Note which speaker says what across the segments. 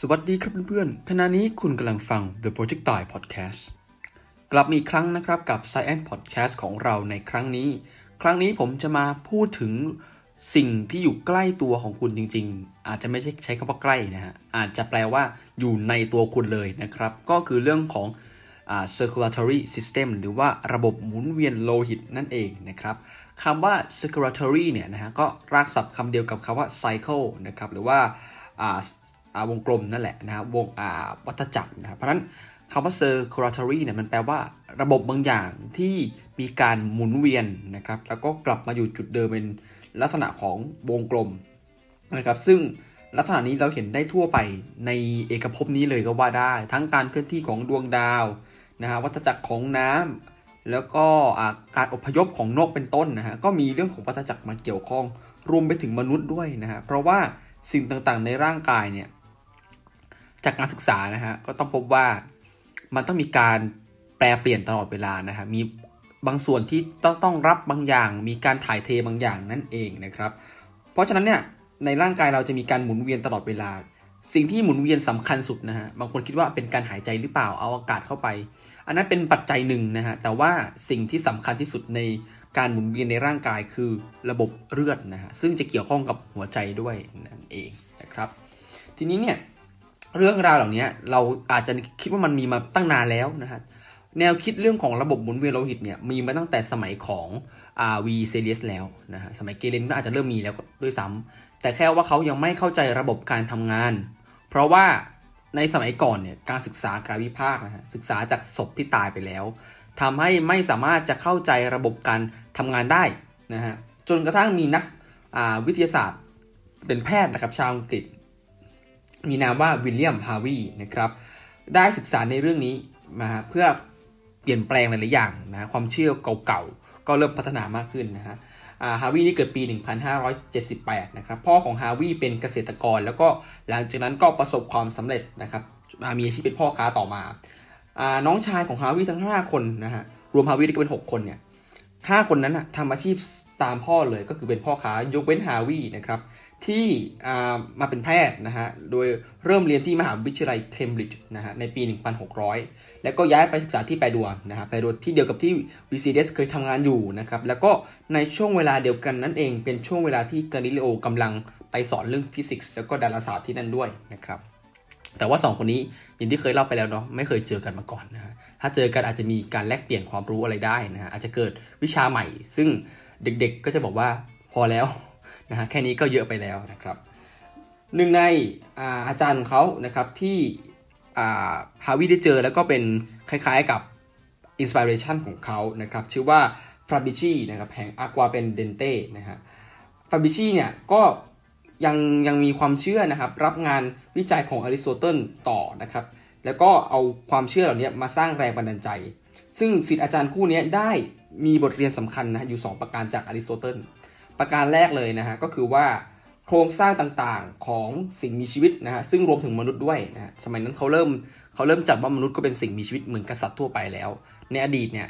Speaker 1: สวัสดีครับเพื่อนๆ ขณะนี้คุณกำลังฟัง The Project Die Podcast กลับมาอีกครั้งนะครับกับ Science Podcast ของเราในครั้งนี้ ครั้งนี้ผมจะมาพูดถึงสิ่งที่อยู่ใกล้ตัวของคุณจริง ๆ อาจจะไม่ใช่ใช้คำว่าใกล้นะฮะ อาจจะแปลว่าอยู่ในตัวคุณเลยนะครับ ก็คือเรื่องของอ่า circulatory system หรือว่าระบบหมุนเวียนโลหิตนั่นเองนะครับคำว่า circulatory เนี่ยนะฮะก็รากศัพท์คำเดียวกับคำว่า cycle นะครับหรือว่า วงกลมนั่นแหละนะครับวงวัฏจักรนะครับเพราะนั้นคำว่า circulatory เนี่ยมันแปลว่าระบบบางอย่างที่มีการหมุนเวียนนะครับ แล้วก็กลับมาอยู่จุดเดิมเป็นลักษณะของวงกลมนะครับ ซึ่งลักษณะนี้เราเห็นได้ทั่วไปในเอกภพนี้เลยก็ว่าได้ ทั้งการเคลื่อนที่ของดวงดาวนะฮะวัฏจักรของน้ำแล้วก็การอพยพของนกเป็นต้นนะฮะก็มีเรื่องของวัฏจักรมาเกี่ยวข้องรวมไปถึงมนุษย์ด้วยนะฮะเพราะว่าสิ่งต่างๆในร่างกายเนี่ย จากการศึกษานะฮะก็ต้องพบว่ามันต้องมีการแปลเปลี่ยนตลอดเวลานะฮะมีบางส่วนที่ต้องต้องรับบางอย่าง มีการถ่ายเทบางอย่างนั่นเองนะครับ เพราะฉะนั้นเนี่ยในร่างกายเราจะมีการหมุนเวียนตลอดเวลา สิ่งที่หมุนเวียนสำคัญสุดนะฮะบางคนคิดว่าเป็นการหายใจหรือเปล่าเอาอากาศเข้าไป อันนั้นเป็นปัจจัยหนึ่งนะฮะแต่ว่าสิ่งที่สำคัญที่สุดในการหมุนเวียนในร่างกายคือระบบเลือดนะฮะซึ่งจะเกี่ยวข้องกับหัวใจด้วยนั่นเองนะครับ ทีนี้เนี่ย เรื่องราวเหล่านี้เราอาจจะคิดว่ามันมีมาตั้งนานแล้วนะฮะแนวคิดเรื่องของระบบหมุนเวียนโลหิตเนี่ยมีมาตั้งแต่สมัยของอาวีเซเลียสแล้วนะฮะสมัยเกเรนก็อาจจะเริ่มมีแล้วด้วยซ้ำแต่แค่ว่าเขายังไม่เข้าใจระบบการทำงาน เพราะว่าในสมัยก่อนเนี่ยการศึกษาการวิพากษ์นะฮะศึกษาจากศพที่ตายไปแล้วทำให้ไม่สามารถจะเข้าใจระบบการทำงานได้นะฮะจนกระทั่งมีนักวิทยาศาสตร์เป็นแพทย์นะครับชาวอังกฤษ มีนามว่าวิลเลียมฮาวีนะครับได้ศึกษาในเรื่องนี้มาเพื่อเปลี่ยนแปลงหลายๆอย่างนะความเชื่อเก่าๆ ก็เริ่มพัฒนามากขึ้นนะฮะฮาวีนี่เกิดปี 1578 นะครับ พ่อของฮาวีเป็นเกษตรกร แล้วก็หลังจากนั้นก็ประสบความสำเร็จนะครับมีอาชีพเป็นพ่อค้าต่อมาน้องชายของฮาวีทั้ง 5 คนนะฮะรวมฮาวีก็เป็น 6 คนเนี่ยห้าคนนั้นนะทำอาชีพตามพ่อเลยก็คือเป็นพ่อค้ายกเว้นฮาวีนะครับ ที่มาเป็นแพทย์นะฮะ โดยเริ่มเรียนที่มหาวิทยาลัยเคมบริดจ์นะฮะในปี 1600 แล้วก็ย้ายไปศึกษาที่แปดัวนะฮะแปดัวที่เดียวกับที่วิซีเดสเคยทำงานอยู่นะครับ แล้วก็ในช่วงเวลาเดียวกันนั่นเองเป็นช่วงเวลาที่กาลิเลโอกำลังไปสอนเรื่องฟิสิกส์แล้วก็ดาราศาสตร์ที่นั่นด้วยนะครับ แต่ว่า 2 คนนี้อย่างที่เคยเล่าไปแล้วเนาะไม่เคยเจอกันมาก่อนนะฮะ ถ้าเจอกันอาจจะมีการแลกเปลี่ยนความรู้อะไรได้นะฮะอาจจะเกิดวิชาใหม่ ซึ่งเด็กๆก็จะบอกว่าพอแล้ว นะฮะแค่นี้ก็เยอะไปแล้วนะครับหนึ่งในอาอาจารย์ของเขานะครับที่ฮาร์วีย์ได้เจอแล้วก็เป็นคล้ายๆกับ inspiration ของเขานะครับชื่อว่าฟาบริซีนะครับแห่งอากวาเป็นเดนเต้นะฮะฟาบริซีเนี่ยก็ยังยังมีความเชื่อนะครับรับงานวิจัยของอริสโตเติลต่อนะครับแล้วก็เอาความเชื่อเหล่านี้มาสร้างแรงบันดาลใจ ซึ่งศิษย์อาจารย์คู่นี้ได้มีบทเรียนสำคัญนะอยู่ 2 ประการจากอริสโตเติล ประการแรกเลยนะฮะก็คือว่าโครงสร้างต่างๆของสิ่งมีชีวิตนะฮะซึ่งรวมถึงมนุษย์ด้วยนะฮะสมัยนั้นเขาเริ่มเขาเริ่มจัดว่ามนุษย์ก็เป็นสิ่งมีชีวิตเหมือนกษัตริย์ทั่วไปแล้ว ในอดีตเนี่ย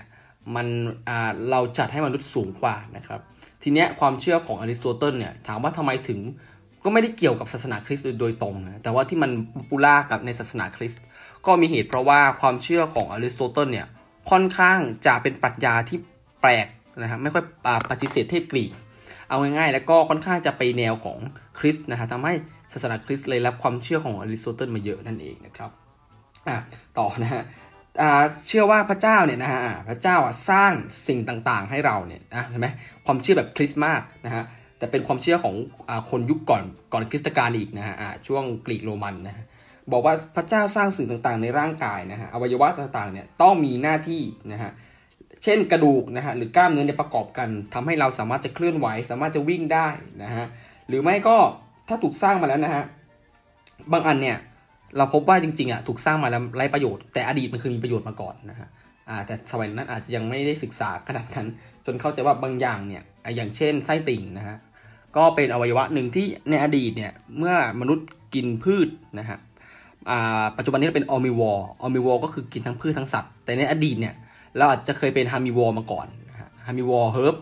Speaker 1: มันอ่าเราจัดให้มนุษย์สูงกว่านะครับทีเนี้ยความเชื่อของอริสโตเติลเนี่ยถามว่าทำไมถึงก็ไม่ได้เกี่ยวกับศาสนาคริสต์โดยตรงนะแต่ว่าที่มันปูล่ากับในศาสนาคริสต์ก็มีเหตุเพราะว่าความเชื่อของอริสโตเติลเนี่ยค่อนข้างจะเป็นปรัชญาที่แปลกนะฮะไม่ค่อยปฏิเสธเทพกรีก เอาง่ายๆ แล้วก็ค่อนข้างจะไปแนวของคริสต์นะฮะทำให้ศาสนาคริสต์เลยรับความเชื่อของอริสโตเติลมาเยอะนั่นเองนะครับอะต่อนะฮะเชื่อว่าพระเจ้าเนี่ยนะฮะพระเจ้าสร้างสิ่งต่างๆให้เราเนี่ยนะเห็นไหมความเชื่อแบบคริสต์มากนะฮะแต่เป็นความเชื่อของอคนยุคก่อนก่อนคริสตกาลอีกนะฮะช่วงกรีกโรมันนะฮะบอกว่าพระเจ้าสร้างสิ่งต่างๆ ในร่างกายนะฮะอวัยวะต่างๆเนี่ยต้องมีหน้าที่นะฮะ เช่นกระดูกนะฮะหรือกล้ามเนื้อเนี่ยประกอบกันทำให้เราสามารถจะเคลื่อนไหว สามารถจะวิ่งได้นะฮะหรือไม่ก็ถ้าถูกสร้างมาแล้วนะฮะบางอันเนี่ยเราพบว่าจริงๆอะถูกสร้างมาแล้วไร้ประโยชน์แต่อดีตมันเคยมีประโยชน์มาก่อนนะฮะอ่าแต่สมัยนั้นอาจจะยังไม่ได้ศึกษาขนาดนั้น จนเข้าใจว่าบางอย่างเนี่ยอย่างเช่นไส้ติ่งนะฮะก็เป็นอวัยวะหนึ่งที่ในอดีตเนี่ยเมื่อมนุษย์กินพืชนะฮะปัจจุบันนี้เป็น omnivore omnivore ก็คือกินทั้งพืชทั้งสัตว์ แต่ในอดีตเนี่ย เราอาจจะเคยเป็น herbivore มาก่อน herbivore herb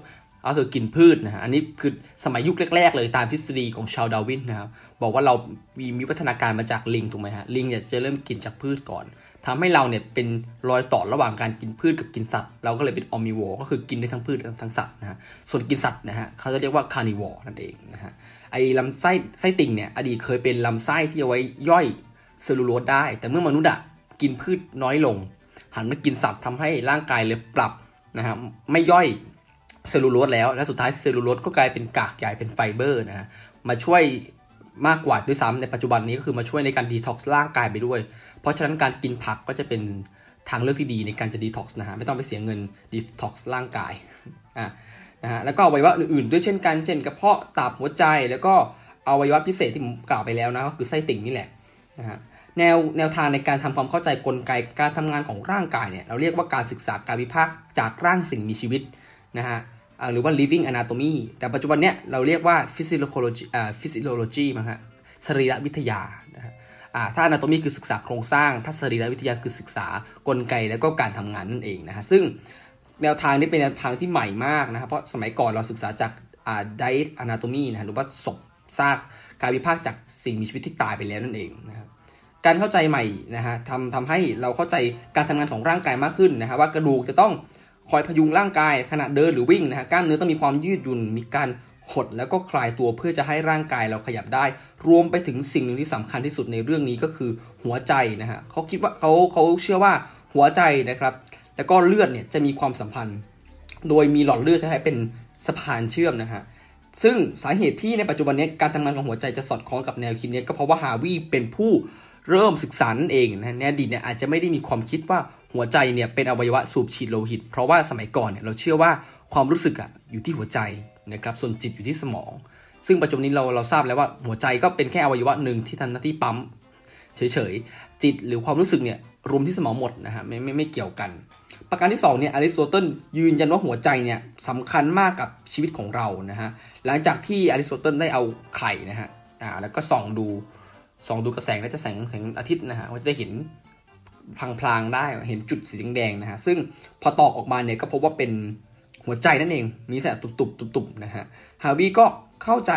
Speaker 1: ก็คือกินพืชนะฮะอันนี้คือสมัยยุคแรกๆเลยตามทฤษฎีของชาวดาวินนะครับบอกว่าเรามีวิวัฒนาการมาจากลิงถูกไหมฮะลิงเนี่ยจะเริ่มกินจากพืชก่อนทำให้เราเนี่ยเป็นรอยต่อระหว่างการกินพืชกับกินสัตว์ เราก็เลยเป็นออมิวก็คือกินได้ทั้งพืชทั้งสัตว์นะฮะส่วนกินสัตว์นะฮะเขาจะเรียกว่า carnivore นั่นเองนะฮะไอ้ลำไส้ไส้ติ่งเนี่ยอดีตเคยเป็นลำไส้ที่เอาไว้ย่อยเซลลูโลสได้ แต่เมื่อมนุษย์อะกินพืชน้อยลง หันมากินสัตว์ทำให้ร่างกายเลยปรับนะฮะไม่ย่อยเซลลูโลสแล้ว และสุดท้ายเซลลูโลสก็กลายเป็นกากใหญ่เป็นไฟเบอร์นะฮะมาช่วยมากกว่าด้วยซ้ำในปัจจุบันนี้ก็คือมาช่วยในการดีท็อกซ์ร่างกายไปด้วย เพราะฉะนั้นการกินผักก็จะเป็นทางเลือกที่ดีในการจะดีท็อกซ์นะฮะไม่ต้องไปเสียเงินดีท็อกซ์ร่างกายอะนะฮะแล้วก็อวัยวะอื่นๆ ด้วยเช่นกันเช่นกระเพาะตับหัวใจแล้วก็อวัยวะพิเศษที่ผมกล่าวไปแล้วนะก็คือไส้ติ่งนี่แหละนะฮะ แนวแนวทางในการทำความเข้าใจกลไกการทำงานของร่างกายเนี่ยเราเรียกว่าการศึกษาการวิพากษ์จากร่างสิ่งมีชีวิตนะฮะหรือว่า living anatomy แต่ปัจจุบันเนี้ยเราเรียกว่า physiology อ่า physiology มั้งฮะสรีรวิทยานะฮะอ่าถ้า anatomy คือศึกษาโครงสร้าง ถ้าสรีรวิทยาคือศึกษากลไกแล้วก็การทำงานนั่นเองนะฮะซึ่งแนวทางนี้เป็นแนวทางที่ใหม่มากนะครับเพราะสมัยก่อนเราศึกษาจากอ่า diet anatomy นะหรือว่าศพซากการวิพากษ์จากสิ่งมีชีวิตที่ตายไปแล้วนั่นเองนะครับ การเข้าใจใหม่นะฮะทำทำให้เราเข้าใจการทำงานของร่างกายมากขึ้นนะฮะว่ากระดูกจะต้องคอยพยุงร่างกายขณะเดินหรือวิ่งนะฮะกล้ามเนื้อต้องมีความยืดหยุ่นมีการหดแล้วก็คลายตัวเพื่อจะให้ร่างกายเราขยับได้ รวมไปถึงสิ่งหนึ่งที่สำคัญที่สุดในเรื่องนี้ก็คือหัวใจนะฮะเขาคิดว่าเขาเขาเชื่อว่าหัวใจนะครับ แล้วก็เลือดเนี่ยจะมีความสัมพันธ์ โดยมีหลอดเลือดคล้ายๆเป็นสะพานเชื่อมนะฮะซึ่งสาเหตุที่ในปัจจุบันนี้การทำงานของหัวใจจะสอดคล้องกับแนวคิดนี้ก็เพราะว่าฮาวิเป็นผู้ เริ่มศึกษานั่นเองนะในอดีตเนี่ยอาจจะไม่ได้มีความคิดว่าหัวใจเนี่ยเป็นอวัยวะสูบฉีดโลหิต เพราะว่าสมัยก่อนเนี่ยเราเชื่อว่าความรู้สึกอะอยู่ที่หัวใจนะครับส่วนจิตอยู่ที่สมอง ซึ่งปัจจุบันนี้เราเราทราบแล้วว่าหัวใจก็เป็นแค่อวัยวะหนึ่งที่ทำหน้าที่ปั๊มเฉยๆ จิตหรือความรู้สึกเนี่ยรวมที่สมองหมดนะฮะไม่ไม่ไม่เกี่ยวกัน ประการที่2เนี่ยอริสโตเติลยืนยันว่าหัวใจเนี่ยสำคัญมากกับชีวิตของเรานะฮะหลังจากที่อริสโตเติลได้เอาไข่นะฮะอ่าแล้วก็ส่องดู ส่องดูกระแสงและจะแสงแสงอาทิตย์นะฮะว่าจะได้เห็นพลางๆได้เห็นจุดสีแดงๆนะฮะซึ่งพอตอกออกมาเนี่ยก็พบว่าเป็นหัวใจนั่นเองมีแสงตุบๆตุบๆนะฮะฮาวีก็เข้าใจ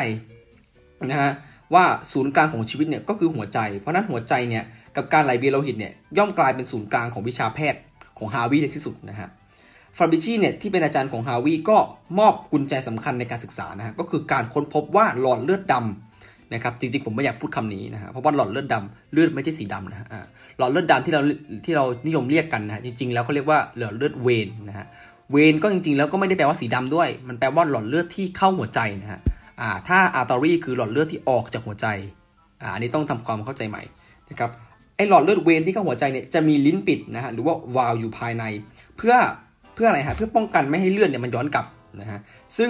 Speaker 1: นะฮะว่าศูนย์กลางของชีวิตเนี่ยก็คือหัวใจ เพราะนั้นหัวใจเนี่ยกับการไหลเวียนโลหิตเนี่ยย่อมกลายเป็นศูนย์กลางของวิชาแพทย์ของฮาวีในที่สุดนะฮะฟาบิชีเนี่ยที่เป็นอาจารย์ของฮาวีก็มอบกุญแจสำคัญในการศึกษานะฮะก็คือการค้นพบว่าหลอดเลือดดำ นะครับจริงๆผมไม่อยากพูดคำนี้นะฮะเพราะว่าหลอดเลือดดำเลือดไม่ใช่สีดำนะฮะหลอดเลือดดำที่เราที่เรานิยมเรียกกันนะฮะจริงๆแล้วเขาเรียกว่าหลอดเลือดเวนนะฮะเวนก็จริงๆแล้วก็ไม่ได้แปลว่าสีดำด้วย มันแปลว่าหลอดเลือดที่เข้าหัวใจนะฮะอ่าถ้าอาร์ตอรี่คือหลอดเลือดที่ออกจากหัวใจอ่าอันนี้ต้องทำความเข้าใจใหม่นะครับไอหลอดเลือดเวนที่เข้าหัวใจเนี่ยจะมีลิ้นปิดนะฮะหรือว่าวาล์วอยู่ภายใน เพื่อเพื่ออะไรฮะเพื่อป้องกันไม่ให้เลือดเนี่ยมันย้อนกลับนะฮะซึ่ง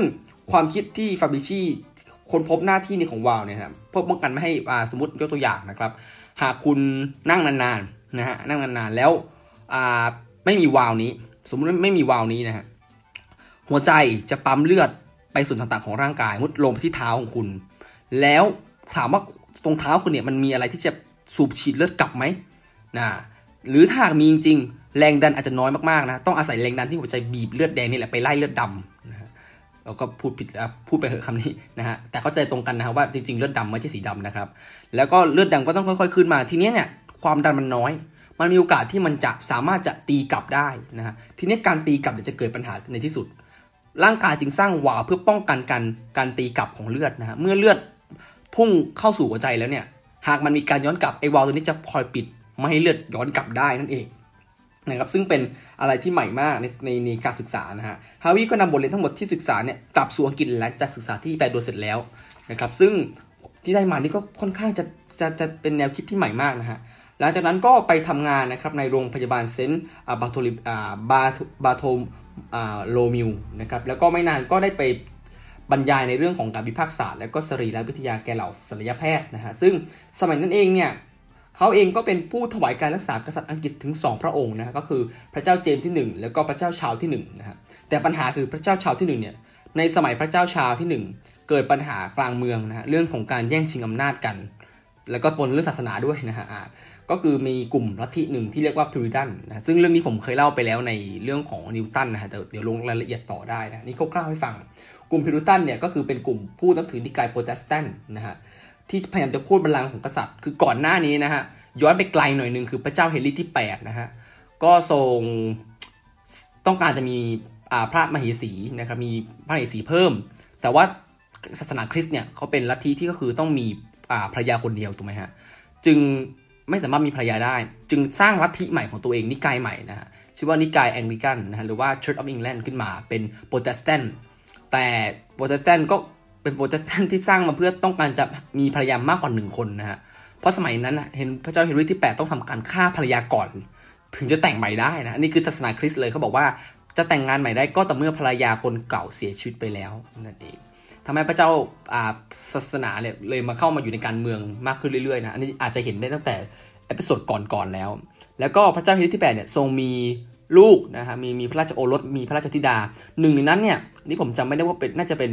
Speaker 1: ความคิดที่ฟาบิชี คนพบหน้าที่นี้ของวาล์วเนี่ยครับเพื่อป้องกันไม่ให้อ่าสมมติยกตัวอย่างนะครับ หากคุณนั่งนานๆนะฮะนั่งนานๆแล้วอ่าไม่มีวาล์วนี้ สมมติไม่มีวาล์วนี้นะฮะหัวใจจะปั๊มเลือดไปส่วนต่างๆของร่างกายมุดลงไปที่เท้าของคุณ แล้วถามว่าตรงเท้าคุณเนี่ยมันมีอะไรที่จะสูบฉีดเลือดกลับไหมนะหรือถ้ามีจริงๆแรงดันอาจจะน้อยมากๆนะต้องอาศัยแรงดันที่หัวใจบีบเลือดแดงนี่แหละไปไล่เลือดดำ เราก็พูดผิดพูดไปเหอะคำนี้นะฮะแต่เข้าใจตรงกันนะครับว่าจริงๆเลือดดำไม่ใช่สีดำนะครับ แล้วก็เลือดดำก็ต้องค่อยๆขึ้นมาทีนี้เนี่ยความดันมันน้อย มันมีโอกาสที่มันจะสามารถจะตีกลับได้นะฮะทีนี้การตีกลับจะเกิดปัญหาในที่สุด ร่างกายจึงสร้างวาล์วเพื่อป้องกันการการตีกลับของเลือดนะฮะเมื่อเลือดพุ่งเข้าสู่หัวใจแล้วเนี่ย หากมันมีการย้อนกลับไอ้วาล์วตัวนี้จะคอยปิด ไม่ให้เลือดย้อนกลับได้นั่นเอง นะครับซึ่งเป็นอะไรที่ใหม่มากในในในการศึกษานะฮะฮาวิก็นำบทเรียนทั้งหมดที่ศึกษาเนี่ยกลับสู่อังกฤษและจะศึกษาที่แปลโดยเสร็จแล้วนะครับซึ่งที่ได้มานี่ก็ค่อนข้างจะจะจะเป็นแนวคิดที่ใหม่มากนะฮะหลังจากนั้นก็ไปทำงานนะครับในโรงพยาบาลเซนต์บาโทลิบาบาโทโลมิวนะครับแล้วก็ไม่นานก็ได้ไปบรรยายในเรื่องของการวิพากษศาสตร์และก็สรีรวิทยาแก่เหล่าศัลยแพทย์นะฮะซึ่งสมัยนั้นเองเนี่ย เขาเองก็เป็นผู้ถวายการรักษากษัตริย์อังกฤษถึง 2 พระองค์นะก็คือพระเจ้าเจมส์ที่ 1 แล้วก็พระเจ้าชาร์ลส์ที่1นะฮะแต่ปัญหาคือพระเจ้าชาร์ลส์ที่1เนี่ยในสมัยพระเจ้าชาร์ลส์ที่ 1 เกิดปัญหากลางเมืองนะฮะเรื่องของการแย่งชิงอำนาจกัน แล้วก็ปนเรื่องศาสนาด้วยนะฮะก็คือมีกลุ่มลัทธิหนึ่งที่เรียกว่าพิวริตันนะซึ่งเรื่องนี้ผมเคยเล่าไปแล้วในเรื่องของนิวตันนะฮะแต่เดี๋ยวลงรายละเอียดต่อได้นะนี่คร่าวๆให้ฟังกลุ่มพิวริตันเนี่ยก็คือเป็นกลุ่มผู้นับถือนิกายโปรเตสแตนต์นะฮะ ที่พยายามจะพูดบัลลังก์ของกษัตริย์ คือก่อนหน้านี้นะฮะย้อนไปไกลหน่อยหนึ่งคือพระเจ้าเฮนรี่ที่8นะฮะก็ทรงต้องการจะมีพระมเหสีนะครับมีพระมเหสีเพิ่ม แต่ว่าศาสนาคริสต์เนี่ยเขาเป็นลัทธิที่ก็คือต้องมีภรรยาคนเดียวถูกไหมฮะจึงไม่สามารถมีภรรยาได้ จึงสร้างลัทธิใหม่ของตัวเองนิกายใหม่นะฮะชื่อว่านิกายแองกลิกันนะฮะหรือว่า Church of England ขึ้นมาเป็นโปรเตสแตนต์แต่โปรเตสแตนต์ก็ เป็นโปรเตสแตนต์ที่สร้างมาเพื่อต้องการจะมีภรรยามากกว่าหนึ่งคนนะฮะ เพราะสมัยนั้นเห็นพระเจ้าเฮนรี่ที่ 8 ต้องทำการฆ่าภรรยาก่อน ถึงจะแต่งใหม่ได้นะ นี่คือศาสนาคริสต์เลยเขาบอกว่าจะแต่งงานใหม่ได้ก็ต่อเมื่อภรรยาคนเก่าเสียชีวิตไปแล้วนั่นเองทำให้พระเจ้าศาสนาเนี่ยเลยมาเข้ามาอยู่ในการเมืองมากขึ้นเรื่อยๆนะ อันนี้อาจจะเห็นได้ตั้งแต่ episode ก่อนๆแล้ว แล้วก็พระเจ้าเฮนรี่ที่8เนี่ยทรงมีลูกนะฮะมีมีพระราชโอรสมีพระราชธิดาหนึ่งในนั้นเนี่ยนี่ผมจำไม่ได้ว่าเป็นน่าจะเป็น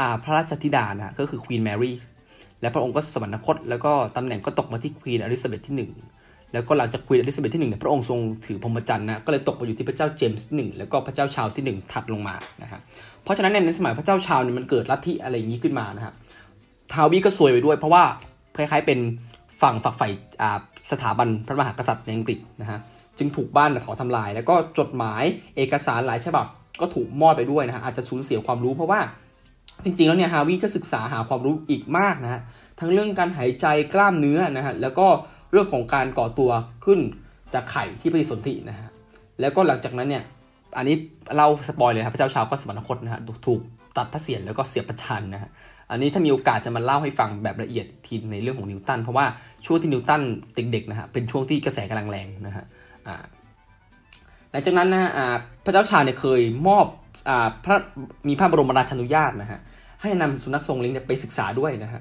Speaker 1: อาพระราชธิดานะก็คือควีนแมรี่และพระองค์ก็สวรรคต แล้วก็ตำแหน่งก็ตกมาที่ควีนอลิซาเบธที่ 1 แล้วก็หลังจากควีนอลิซาเบธที่1เนี่ยพระองค์ทรงถือพรหมจรรย์นะก็เลยตกมาอยู่ที่พระเจ้าเจมส์ที่1แล้วก็พระเจ้าชาร์ลส์ที่ 1 ถัดลงมานะฮะเพราะฉะนั้นในสมัยพระเจ้าชาร์ลส์เนี่ยมันเกิดลัทธิอะไรอย่างนี้ขึ้นมานะฮะฮาร์วีย์ก็ซวยไปด้วยเพราะว่าคล้ายๆเป็นฝั่งฝักใฝ่สถาบันพระมหากษัตริย์ในอังกฤษนะฮะจึงถูกบ้านเขาทำลาย แล้วก็จดหมายเอกสารหลายฉบับก็ถูกมอดไปด้วยนะฮะอาจจะสูญเสียความรู้เพราะว่า จริงๆแล้วเนี่ยฮาวิก็ศึกษาหาความรู้อีกมากนะฮะทั้งเรื่องการหายใจกล้ามเนื้อนะฮะแล้วก็เรื่องของการก่อตัวขึ้นจากไข่ที่ปฏิสนธินะฮะแล้วก็หลังจากนั้นเนี่ยอันนี้เล่าสปอยเลยครับพระเจ้าชาวก็สวรรคตนะฮะถูกตัดพระเศียรแล้วก็เสียประชันนะฮะอันนี้ถ้ามีโอกาสจะมาเล่าให้ฟังแบบละเอียดทีในเรื่องของนิวตันเพราะว่าช่วงที่นิวตันเด็กๆนะฮะเป็นช่วงที่กระแสกำลังแรงนะฮะหลังจากนั้นนะพระเจ้าชาเนี่ยเคยมอบ พระมีพระบรมราชานุญาตนะฮะให้นำสุนัขทรงเลี้ยงไปศึกษาด้วยนะฮะ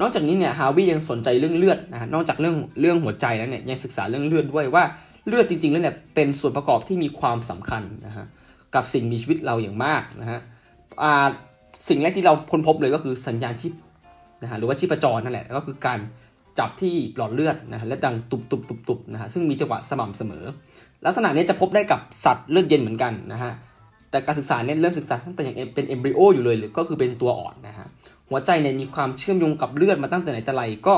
Speaker 1: นอกจากนี้เนี่ยฮาวิยังสนใจเรื่องเลือดนะฮะนอกจากเรื่องเรื่องหัวใจแล้วเนี่ยยังศึกษาเรื่องเลือดด้วยว่าเลือดจริงๆแล้วเนี่ยเป็นส่วนประกอบที่มีความสำคัญนะฮะกับสิ่งมีชีวิตเราอย่างมากนะฮะสิ่งแรกที่เราค้นพบเลยก็คือสัญญาณชีพนะฮะหรือว่าชีพจรนั่นแหละก็คือการจับที่หลอดเลือดนะฮะและดังตุบตุบตุบตุบนะฮะซึ่งมีจังหวะสม่ำเสมอ ลักษณะนี้จะพบได้กับสัตว์เลือดเย็นเหมือนกันนะฮะ แต่การศึกษาเนี่ยเริ่มศึกษาตั้งแต่ยังเป็นเอมบริโออยู่เลยหรือก็คือเป็นตัวอ่อนนะฮะหัวใจเนี่ยมีความเชื่อมโยงกับเลือดมาตั้งแต่ไหนแต่ไรก็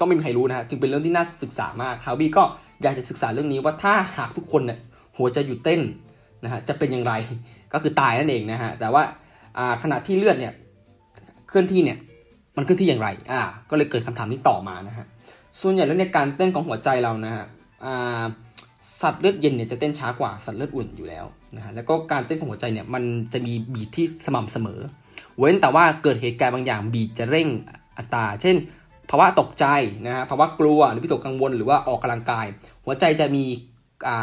Speaker 1: ก็ไม่มีใครรู้นะฮะจึงเป็นเรื่องที่น่าศึกษามากฮาวบี้ก็อยากจะศึกษาเรื่องนี้ว่าถ้าหากทุกคนเนี่ยหัวใจหยุดเต้นนะฮะจะเป็นอย่างไรก็คือตายนั่นเองนะฮะแต่ว่าขณะที่เลือดเนี่ยเคลื่อนที่เนี่ยมันเคลื่อนที่อย่างไรอ่าก็เลยเกิดคำถามนี้ต่อมานะฮะส่วนใหญ่แล้วในการเต้นของหัวใจเรานะฮะสัตว์เลือดเย็นเนี่ยจะเต้นช้ากว่าสัตว์เลือดอุ่นอยู่แล้ว นะฮะแล้วก็การเต้นของหัวใจเนี่ยมันจะมีบีทที่สม่ำเสมอ เว้นแต่ว่าเกิดเหตุการณ์บางอย่างบีทจะเร่งอัตรา เช่น ภาวะตกใจนะฮะภาวะกลัวหรือพิตกกังวลหรือว่าออกกำลังกาย หัวใจจะมี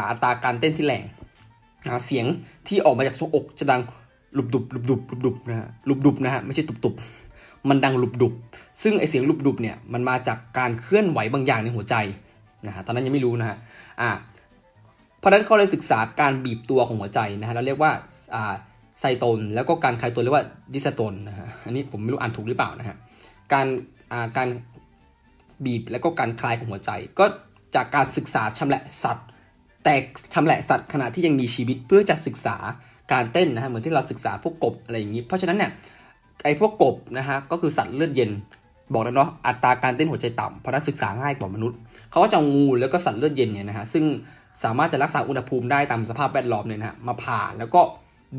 Speaker 1: อัตราการเต้นที่แรงนะเสียงที่ออกมาจากทรวงอกจะดังลุบดุบลุบดุบลุบดุบนะฮะลุบดุบนะฮะไม่ใช่ตุบตุบมันดังลุบดุบซึ่งไอเสียงลุบดุบเนี่ยมันมาจากการเคลื่อนไหวบางอย่างในหัวใจนะฮะตอนนั้นยังไม่รู้นะฮะอ่า ราะนั้นเขาเลยศึกษาการบีบตัวของหัวใจนะฮะเราเรียกว่าอ่าไซโตนแล้วก็การคลายตัวเรียกว่าดิสโตนนะฮะอันนี้ผมไม่รู้อ่านถูกหรือเปล่านะฮะการอ่าการบีบแล้วก็การคลายของหัวใจ ก็จากการศึกษาชำแหละสัตว์ แต่ชำแหละสัตว์ขณะที่ยังมีชีวิตเพื่อจะศึกษาการเต้นนะฮะเหมือนที่เราศึกษาพวกกบอะไรอย่างนี้ เพราะฉะนั้นเนี่ยไอ้พวกกบนะฮะก็คือสัตว์เลือดเย็นบอกแล้วเนาะอัตราการเต้นหัวใจต่ำเพราะนั้นศึกษาง่ายกว่ามนุษย์เขาก็จะงูแล้วก็สัตว์เลือดเย็นเนี่ยนะฮะซึ่ง สามารถจะรักษาอุณหภูมิได้ตามสภาพแวดล้อมเนี่ยนะฮะมาผ่าแล้วก็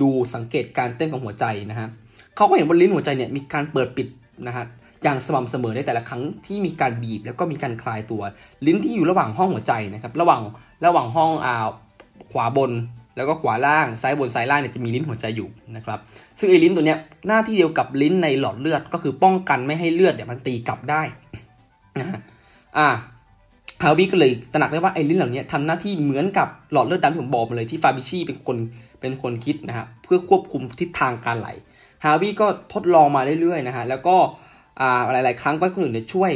Speaker 1: ดูสังเกตการเต้นของหัวใจนะฮะเขาก็เห็นว่าลิ้นหัวใจเนี่ยมีการเปิดปิดนะฮะอย่างสม่ำเสมอในแต่ละครั้งที่มีการบีบแล้วก็มีการคลายตัว ลิ้นที่อยู่ระหว่างห้องหัวใจนะครับระหว่างระหว่างห้องอ่าขวาบนแล้วก็ขวาล่างซ้ายบนซ้ายล่างเนี่ยจะมีลิ้นหัวใจอยู่นะครับซึ่งไอ้ลิ้นตัวเนี้ยหน้าที่เดียวกับลิ้นในหลอดเลือดก็คือป้องกันไม่ให้เลือดเนี่ยมันตีกลับได้นะฮะอ่า ฮาวิก็เลยตระหนักได้ว่าไอ้ลิ้นเหล่านี้ทำหน้าที่เหมือนกับหลอดเลือดดำที่ผมบอกมาเลยที่ฟาบิชีเป็นคนเป็นคนคิดนะฮะเพื่อควบคุมทิศทางการไหลฮาวิก็ทดลองมาเรื่อยๆนะฮะแล้วก็อ่าหลายๆ ครั้งก็คนอื่นเนี่ยช่วย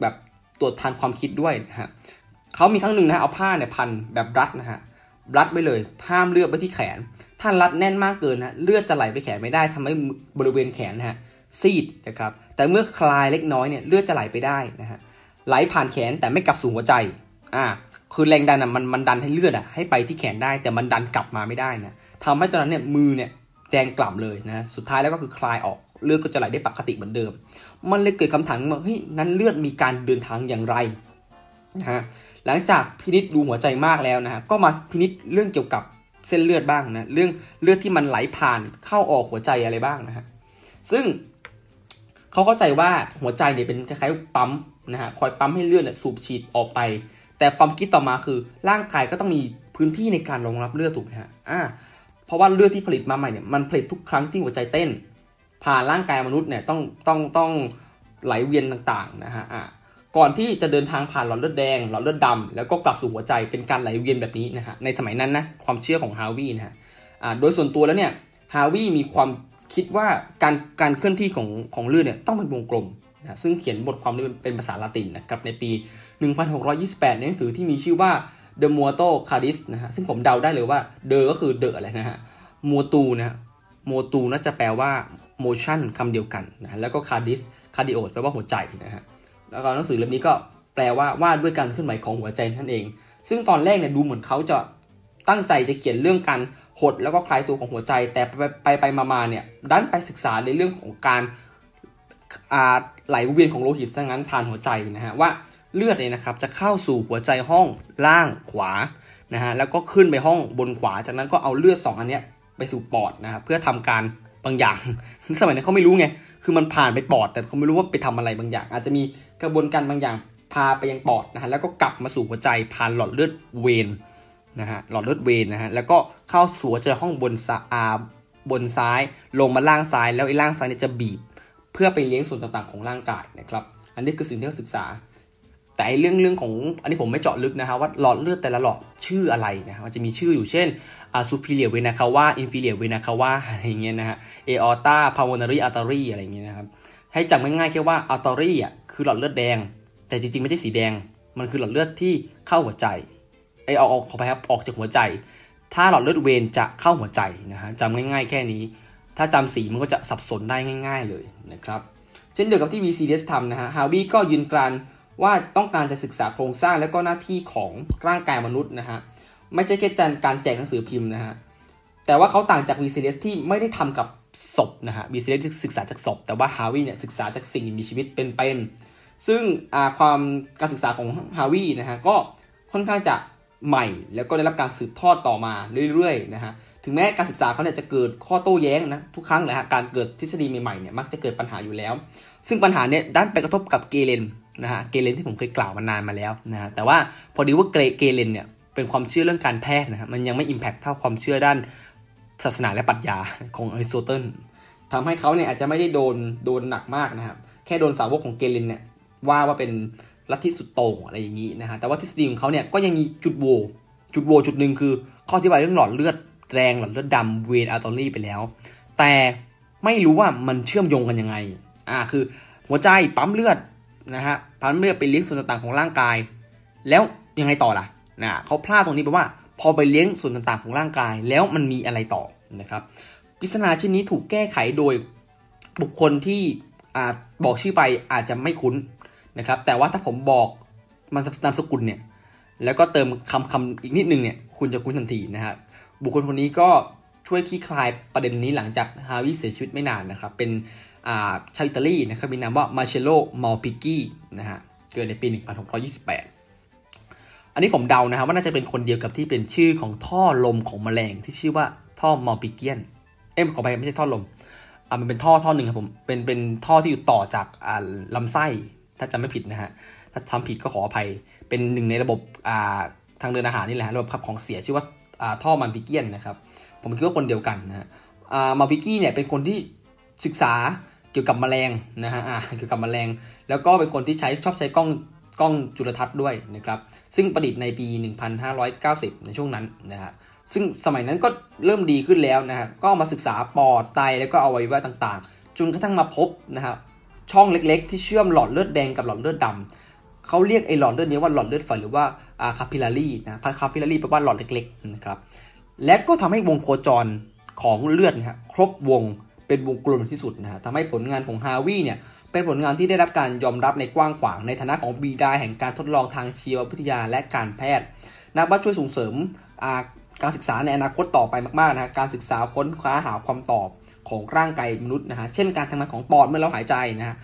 Speaker 1: แบบตรวจทานความคิดด้วยนะฮะเขามีครั้งหนึ่งนะเอาผ้าเนี่ยพันแบบรัดนะฮะรัดไปเลยห้ามเลือดไปที่แขน ถ้ารัดแน่นมากเกินนะเลือดจะไหลไปแขนไม่ได้ทำให้บริเวณแขนนะฮะซีดนะครับแต่เมื่อคลายเล็กน้อยเนี่ยเลือดจะไหลไปได้นะฮะ ไหลผ่านแขนแต่ไม่กลับสู่หัวใจ อ่า คือแรงดันอะมันมันดันให้เลือดอะให้ไปที่แขนได้แต่มันดันกลับมาไม่ได้นะทำให้ตอนนั้นเนี่ยมือเนี่ยแดงกล่ำเลยนะ สุดท้ายแล้วก็คือคลายออกเลือดก็จะไหลได้ปกติเหมือนเดิม มันเลยเกิดคำถามว่าเฮ้ยนั้นเลือดมีการเดินทางอย่างไรนะฮะหลังจากพินิษดูหัวใจมากแล้วนะฮะก็มาพินิษเรื่องเกี่ยวกับเส้นเลือดบ้างนะเรื่องเลือดที่มันไหลผ่านเข้าออกหัวใจอะไรบ้างนะฮะซึ่งเขาเข้าใจว่าหัวใจเนี่ยเป็นคล้ายๆปั๊ม นะฮะคอยปั๊มให้เลือดเนี่ยสูบฉีดออกไป แต่ความคิดต่อมาคือร่างกายก็ต้องมีพื้นที่ในการรองรับเลือดถูกไหมฮะอ่าเพราะว่าเลือดที่ผลิตมาใหม่เนี่ยมันผลิตทุกครั้งที่หัวใจเต้น ผ่านร่างกายมนุษย์เนี่ยต้องต้องต้องไหลเวียนต่างๆนะฮะอ่าก่อนที่จะเดินทางผ่านหลอดเลือดแดงหลอดเลือดดาแล้วก็กลับสู่หัวใจเป็นการไหลเวียนแบบนี้นะฮะในสมัยนั้นนะความเชื่อของฮาวีนะฮะอ่าโดยส่วนตัวแล้วเนี่ยฮาวีมีความคิดว่าการการเคลื่อนที่ของของเลือดเนี่ยต้องเป็นวงกลม นะซึ่งเขียนบทความนี้เป็นภาษาละตินนะครับในปี 1628 ในหนังสือที่มีชื่อว่า The Muto Cardis นะฮะซึ่งผมเดาได้เลยว่า The ก็คือ The อะไรนะฮะ Muoto นะฮะ Muoto น่าจะแปลว่า motion คำเดียวกันนะแล้วก็ Cardis Cardio แปลว่าหัวใจนะฮะแล้วก็หนังสือเล่มนี้ก็แปลว่าวาดด้วยการเคลื่อนไหวของหัวใจนั่นเอง ซึ่งตอนแรกเนี่ยดูเหมือนเขาจะตั้งใจจะเขียนเรื่องการหดแล้วก็คลายตัวของหัวใจ แต่ไปไปไปมาๆเนี่ยดันไปศึกษาในเรื่องของการ ไหลเวียนของโลหิตซะงั้นผ่านหัวใจนะฮะว่าเลือดเนี่ยนะครับจะเข้าสู่หัวใจห้องล่างขวานะฮะแล้วก็ขึ้นไปห้องบนขวาจากนั้นก็เอาเลือด 2 อันเนี้ยไปสู่ปอดนะครับเพื่อทำการบางอย่าง สมัยนั้นเขาไม่รู้ไงคือมันผ่านไปปอด แต่เขาไม่รู้ว่าไปทำอะไรบางอย่าง อาจจะมีกระบวนการบางอย่างพาไปยังปอดนะฮะแล้วก็กลับมาสู่หัวใจผ่านหลอดเลือดเวนนะฮะหลอดเลือด vein นะฮะแล้วก็เข้าสู่หัวใจห้องบนซาบนซ้าย ลงมาล่างซ้ายแล้วไอ้ล่างซ้ายเนี่ยจะบีบ เพื่อไปเลี้ยงส่วนต่างๆ ของร่างกายนะครับ อันนี้คือสิ่งที่เราศึกษา แต่เรื่องเรื่องของอันนี้ผมไม่เจาะลึกนะครับว่าหลอดเลือดแต่ละหลอดชื่ออะไรนะมันจะมีชื่ออยู่เช่นอา superior vena cava inferior vena cava อะไรเงี้ยนะฮะ aorta pulmonary artery อะไรเงี้ยนะครับให้จำง่ายๆแค่ว่า artery อะคือหลอดเลือดแดง แต่จริงๆไม่ใช่สีแดง มันคือหลอดเลือดที่เข้าหัวใจไอออกออกขอไปครับออกจากหัวใจ ถ้าหลอดเลือดเวนจะเข้าหัวใจนะฮะจำง่าย ๆ แค่นี้ ถ้าจำสีมันก็จะสับสนได้ง่าย ๆเลยนะครับ เช่นเดียวกับที่ VCDS ทำนะฮะฮาวีก็ยืนกรานว่าต้องการจะศึกษาโครงสร้างและก็หน้าที่ของร่างกายมนุษย์นะฮะไม่ใช่แค่การแจกหนังสือพิมพ์นะฮะแต่ว่าเขาต่างจาก VCDS ที่ไม่ได้ทำกับศพนะฮะ VCDS ศึกษาจากศพ แต่ว่าฮาวีเนี่ยศึกษาจากสิ่งมีชีวิตเป็นๆซึ่งความการศึกษาของฮาวีนะฮะก็ค่อนข้างจะใหม่ แล้วก็ได้รับการสืบทอดต่อมาเรื่อยๆนะฮะ ถึงแม้การศึกษาเขาเนี่ยจะเกิดข้อโต้แย้งนะทุกครั้งเลยฮะการเกิดทฤษฎีใหม่ๆเนี่ยมักจะเกิดปัญหาอยู่แล้ว ซึ่งปัญหาเนี่ยด้านไปกระทบกับเกเรนนะฮะเกเรนที่ผมเคยกล่าวมานานมาแล้วนะฮะแต่ว่าพอดีว่าเกเรนเนี่ยเป็นความเชื่อเรื่องการแพทย์นะฮะมันยังไม่อิมแพคเท่าความเชื่อด้านศาสนาและปรัชญาของอริสโตเติลทำให้เขาเนี่ยอาจจะไม่ได้โดนโดนหนักมากนะครับแค่โดนสาวกของเกเรนเนี่ยว่าว่าเป็นลัทธิสุดโต่งอะไรอย่างนี้นะฮะแต่ว่าทฤษฎีของเขาเนี่ยก็ยังมีจุดโวจุดโวจุดหนึ่งคือข้อที่บายเรื่องหลอดเลือด แรงหลอดเลือดดำเวนอัลตอรี่ไปแล้ว แต่ไม่รู้ว่ามันเชื่อมโยงกันยังไงอ่าคือหัวใจปั๊มเลือดนะฮะปั๊มเลือดไปเลี้ยงส่วนต่างๆของร่างกาย แล้วยังไงต่อล่ะนะเขาพลาดตรงนี้แปลว่า พอไปเลี้ยงส่วนต่างๆของร่างกาย แล้วมันมีอะไรต่อนะครับปริศนาชิ้นนี้ถูกแก้ไขโดยบุคคลที่อ่าบอกชื่อไปอาจจะไม่คุ้นนะครับ แต่ว่าถ้าผมบอกมันนามสกุลเนี่ยแล้วก็เติมคำคำอีกนิดนึงเนี่ยคุณจะคุ้นทันทีนะครับ บุคคลคนนี้ก็ช่วยคลี่คลายประเด็นนี้หลังจากฮาวิเสียชีวิตไม่นานนะครับ เป็นชาวอิตาลีนะครับมีนามว่ามาเชโลมาลปิกี้นะฮะเกิดในปี 1628 อันนี้ผมเดานะครับว่าน่าจะเป็นคนเดียวกับที่เป็นชื่อของท่อลมของแมลงที่ชื่อว่าท่อมัลปิเกียน เอ้ยขอไปไม่ใช่ท่อลมอ่ามันเป็นท่อท่อหนึ่งครับผม เป็นเป็นท่อที่อยู่ต่อจากอ่าลำไส้ถ้าจำไม่ผิดนะฮะ ถ้าทำผิดก็ขออภัย เป็นหนึ่งในระบบอ่าทางเดินอาหารนี่แหละระบบขับของเสียชื่อว่า ท่อมันพิเกียนนะครับ ผมคิดว่าคนเดียวกันนะฮะมาพิกี้เนี่ยเป็นคนที่ศึกษาเกี่ยวกับแมลงนะฮะเกี่ยวกับแมลง แล้วก็เป็นคนที่ใช้ชอบใช้กล้องกล้องจุลทรรศน์ด้วยนะครับ ซึ่งประดิษฐ์ในปี 1590 ในช่วงนั้นนะฮะซึ่งสมัยนั้นก็เริ่มดีขึ้นแล้วนะฮะก็มาศึกษาปอดไตแล้วก็อวัยวะต่างๆ จนกระทั่งมาพบนะครับช่องเล็กๆ ที่เชื่อมหลอดเลือดแดงกับหลอดเลือดดำ เขาเรียกไอ้หลอดเลือดนี้ว่าหลอดเลือดฝอยหรือว่าอาคาพิลารีนะพันคาพิลารีแปลว่าหลอดเล็กๆนะครับและก็ทำให้วงโคจรของเลือดนะฮะครบวงเป็นวงกลมที่สุดนะฮะทำให้ผลงานของฮาวีเนี่ยเป็นผลงานที่ได้รับการยอมรับในกว้างขวางในฐานะของบิดาแห่งการทดลองทางชีววิทยาและการแพทย์ นับว่าช่วยส่งเสริมการศึกษาในอนาคตต่อไปมากๆนะการศึกษาค้นคว้าหาความตอบของร่างกายมนุษย์นะฮะเช่นการทำงานของปอดเมื่อเราหายใจนะฮะ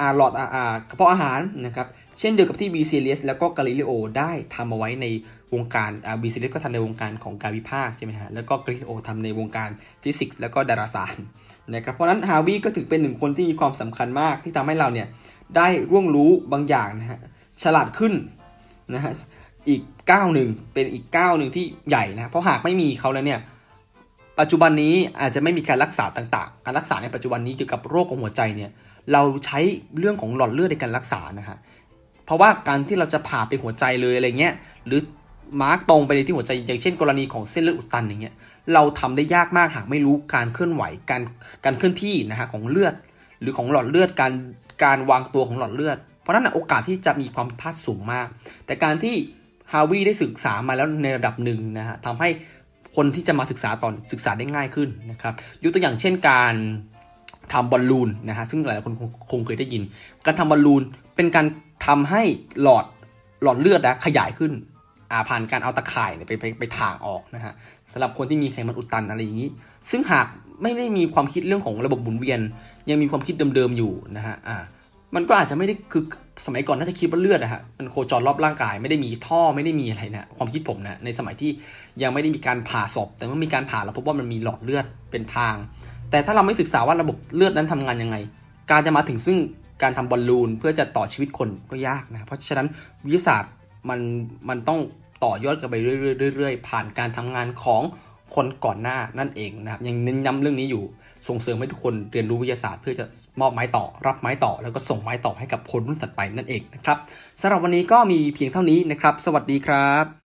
Speaker 1: อาหลอดอากระเพาะอาหารนะครับ เช่นเดียวกับที่เวซาเลียสแล้วก็กาลิเลโอได้ทำเอาไว้ในวงการเวซาเลียสก็ทำในวงการของการวิพากษ์ใช่ไหมฮะ แล้วก็กาลิเลโอทำในวงการฟิสิกส์แล้วก็ดาราศาสตร์นะครับ เพราะนั้นฮาวิก็ถือเป็นหนึ่งคนที่มีความสำคัญมากที่ทำให้เราเนี่ยได้ร่วงรู้บางอย่างนะฮะ ฉลาดขึ้นนะฮะ อีกก้าวหนึ่งเป็นอีกก้าวหนึ่งที่ใหญ่นะ เพราะหากไม่มีเขาแล้วเนี่ยปัจจุบันนี้อาจจะไม่มีการรักษาต่าง ๆ การรักษาในปัจจุบันนี้เกี่ยวกับโรคของหัวใจเนี่ยเราใช้เรื่องของหลอดเลือดในการรักษานะฮะ เพราะว่าการที่เราจะผ่าไปหัวใจเลยอะไรเงี้ยหรือมาร์กตรงไปในที่หัวใจอย่างเช่น กรณีของเส้นเลือดอุดตันอย่างเงี้ยเราทำได้ยากมากหากไม่รู้การเคลื่อนไหวการการเคลื่อนที่นะฮะของเลือด หรือของหลอดเลือดการการวางตัวของหลอดเลือด เพราะนั้นโอกาสที่จะมีความผิดพลาดสูงมาก แต่การที่ฮาวิได้ศึกษามาแล้วในระดับหนึ่งนะฮะทำให้คนที่จะมาศึกษาตอนศึกษาได้ง่ายขึ้นนะครับยกตัวอย่างเช่นการทำบอลลูนนะฮะซึ่งหลายคนคงเคยได้ยิน การทำบอลลูนเป็นการ ทำให้หลอดหลอดเลือดนะขยายขึ้นอาผ่านการเอาตะข่ายไปไปไปถ่างออกนะฮะสำหรับคนที่มีไขมันอุดตันอะไรอย่างนี้ ซึ่งหากไม่ได้มีความคิดเรื่องของระบบหมุนเวียน ยังมีความคิดเดิมๆอยู่นะฮะอ่ามันก็อาจจะไม่ได้คือสมัยก่อนน่าจะคิดว่าเลือดอะฮะมันโคจรรอบร่างกาย ไม่ได้มีท่อไม่ได้มีอะไรนะความคิดผมนะในสมัยที่ยังไม่ได้มีการผ่าศพ แต่เมื่อมีการผ่าเราพบว่ามันมีหลอดเลือดเป็นทาง แต่ถ้าเราไม่ศึกษาว่าระบบเลือดนั้นทำงานยังไง การจะมาถึงซึ่ง การทำบอลลูนเพื่อจะต่อชีวิตคนก็ยากนะเพราะฉะนั้นวิทยาศาสตร์มันมันต้องต่อยอดกันไปเรื่อยๆผ่านการทำงานของคนก่อนหน้านั่นเองนะครับยังเน้นย้ำเรื่องนี้อยู่ส่งเสริมให้ทุกคนเรียนรู้วิทยาศาสตร์เพื่อจะมอบไม้ต่อ รับไม้ต่อ แล้วก็ส่งไม้ต่อให้กับคนรุ่นถัดไปนั่นเองนะครับสำหรับวันนี้ก็มีเพียงเท่านี้นะครับ สวัสดีครับ